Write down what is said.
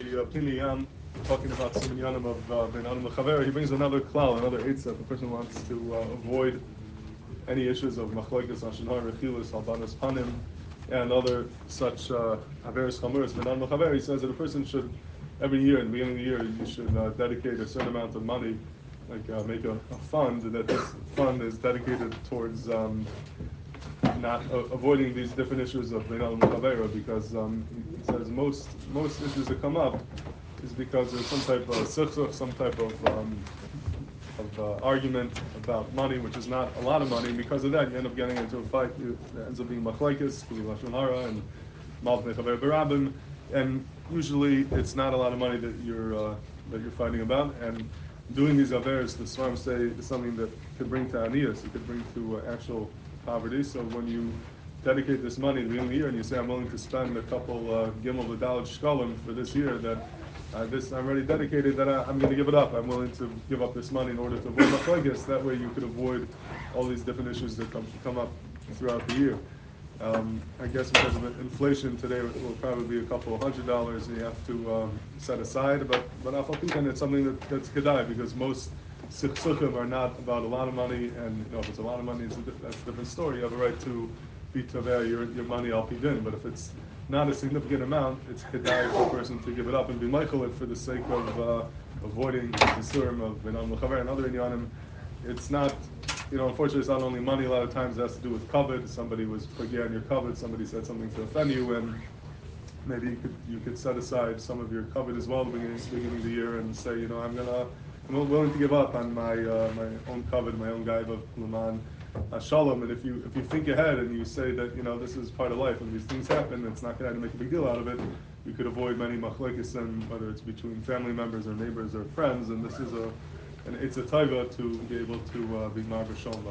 uh, Pninei Yam, talking about Siminyanim of uh, Ben Adam Lechaver, he brings another klal, another eitzah. A person wants to uh, avoid any issues of machlokes, ashenar, rechilas, albanas panim, and other such uh, averis chamuris Ben Adam Lechaver, he says that a person should every year, in the beginning of the year, you should uh, dedicate a certain amount of money, like uh, make a, a fund, that this fund is dedicated towards um, not uh, avoiding these different issues of Bein Adam Chavera because um, he says most most issues that come up is because there's some type of sichsuch, some type of um, of uh, argument about money, which is not a lot of money. And because of that, you end up getting into a fight. It ends up being machlekes, lashon hara, and malvnei chaver berabim. And usually, it's not a lot of money that you're uh, that you're fighting about. And doing these averes, the Svarim say, is something that could bring to aniyas. It could bring to uh, actual poverty. So when you dedicate this money at the beginning of the year and you say, I'm willing to spend a couple uh, gimel v'dalad shkalim for this year, that uh, this I'm already dedicated, that I, am going to give it up. I'm willing to give up this money in order to avoid machlekes. That way you could avoid all these different issues that come, come up throughout the year. Um, I guess because of inflation today, it will probably be a couple of hundred dollars you have to um, set aside. But but and it's something that, that's kedai because most sichsuchim are not about a lot of money, and you know if it's a lot of money, it's a, that's a different story. You have a right to be taver your your money al pidin. But if it's not a significant amount, it's kedai for a person to give it up and be michael for the sake of uh, avoiding the surim of benam lechaver and other inyanim. It's not you know, unfortunately, it's not only money. A lot of times it has to do with koved. Somebody was forget on your koved. Somebody said something to offend you, and maybe you could you could set aside some of your koved as well at the beginning, beginning of the year and say, you know, I'm gonna I'm willing to give up on my uh, my own koved, my own gaiva leman shalom. And if you if you think ahead and you say that you know this is part of life, and these things happen, it's not going to make a big deal out of it. You could avoid many machlekes, and whether it's between family members or neighbors or friends. And this is a and it's a taiva to be able to uh, be marva shalom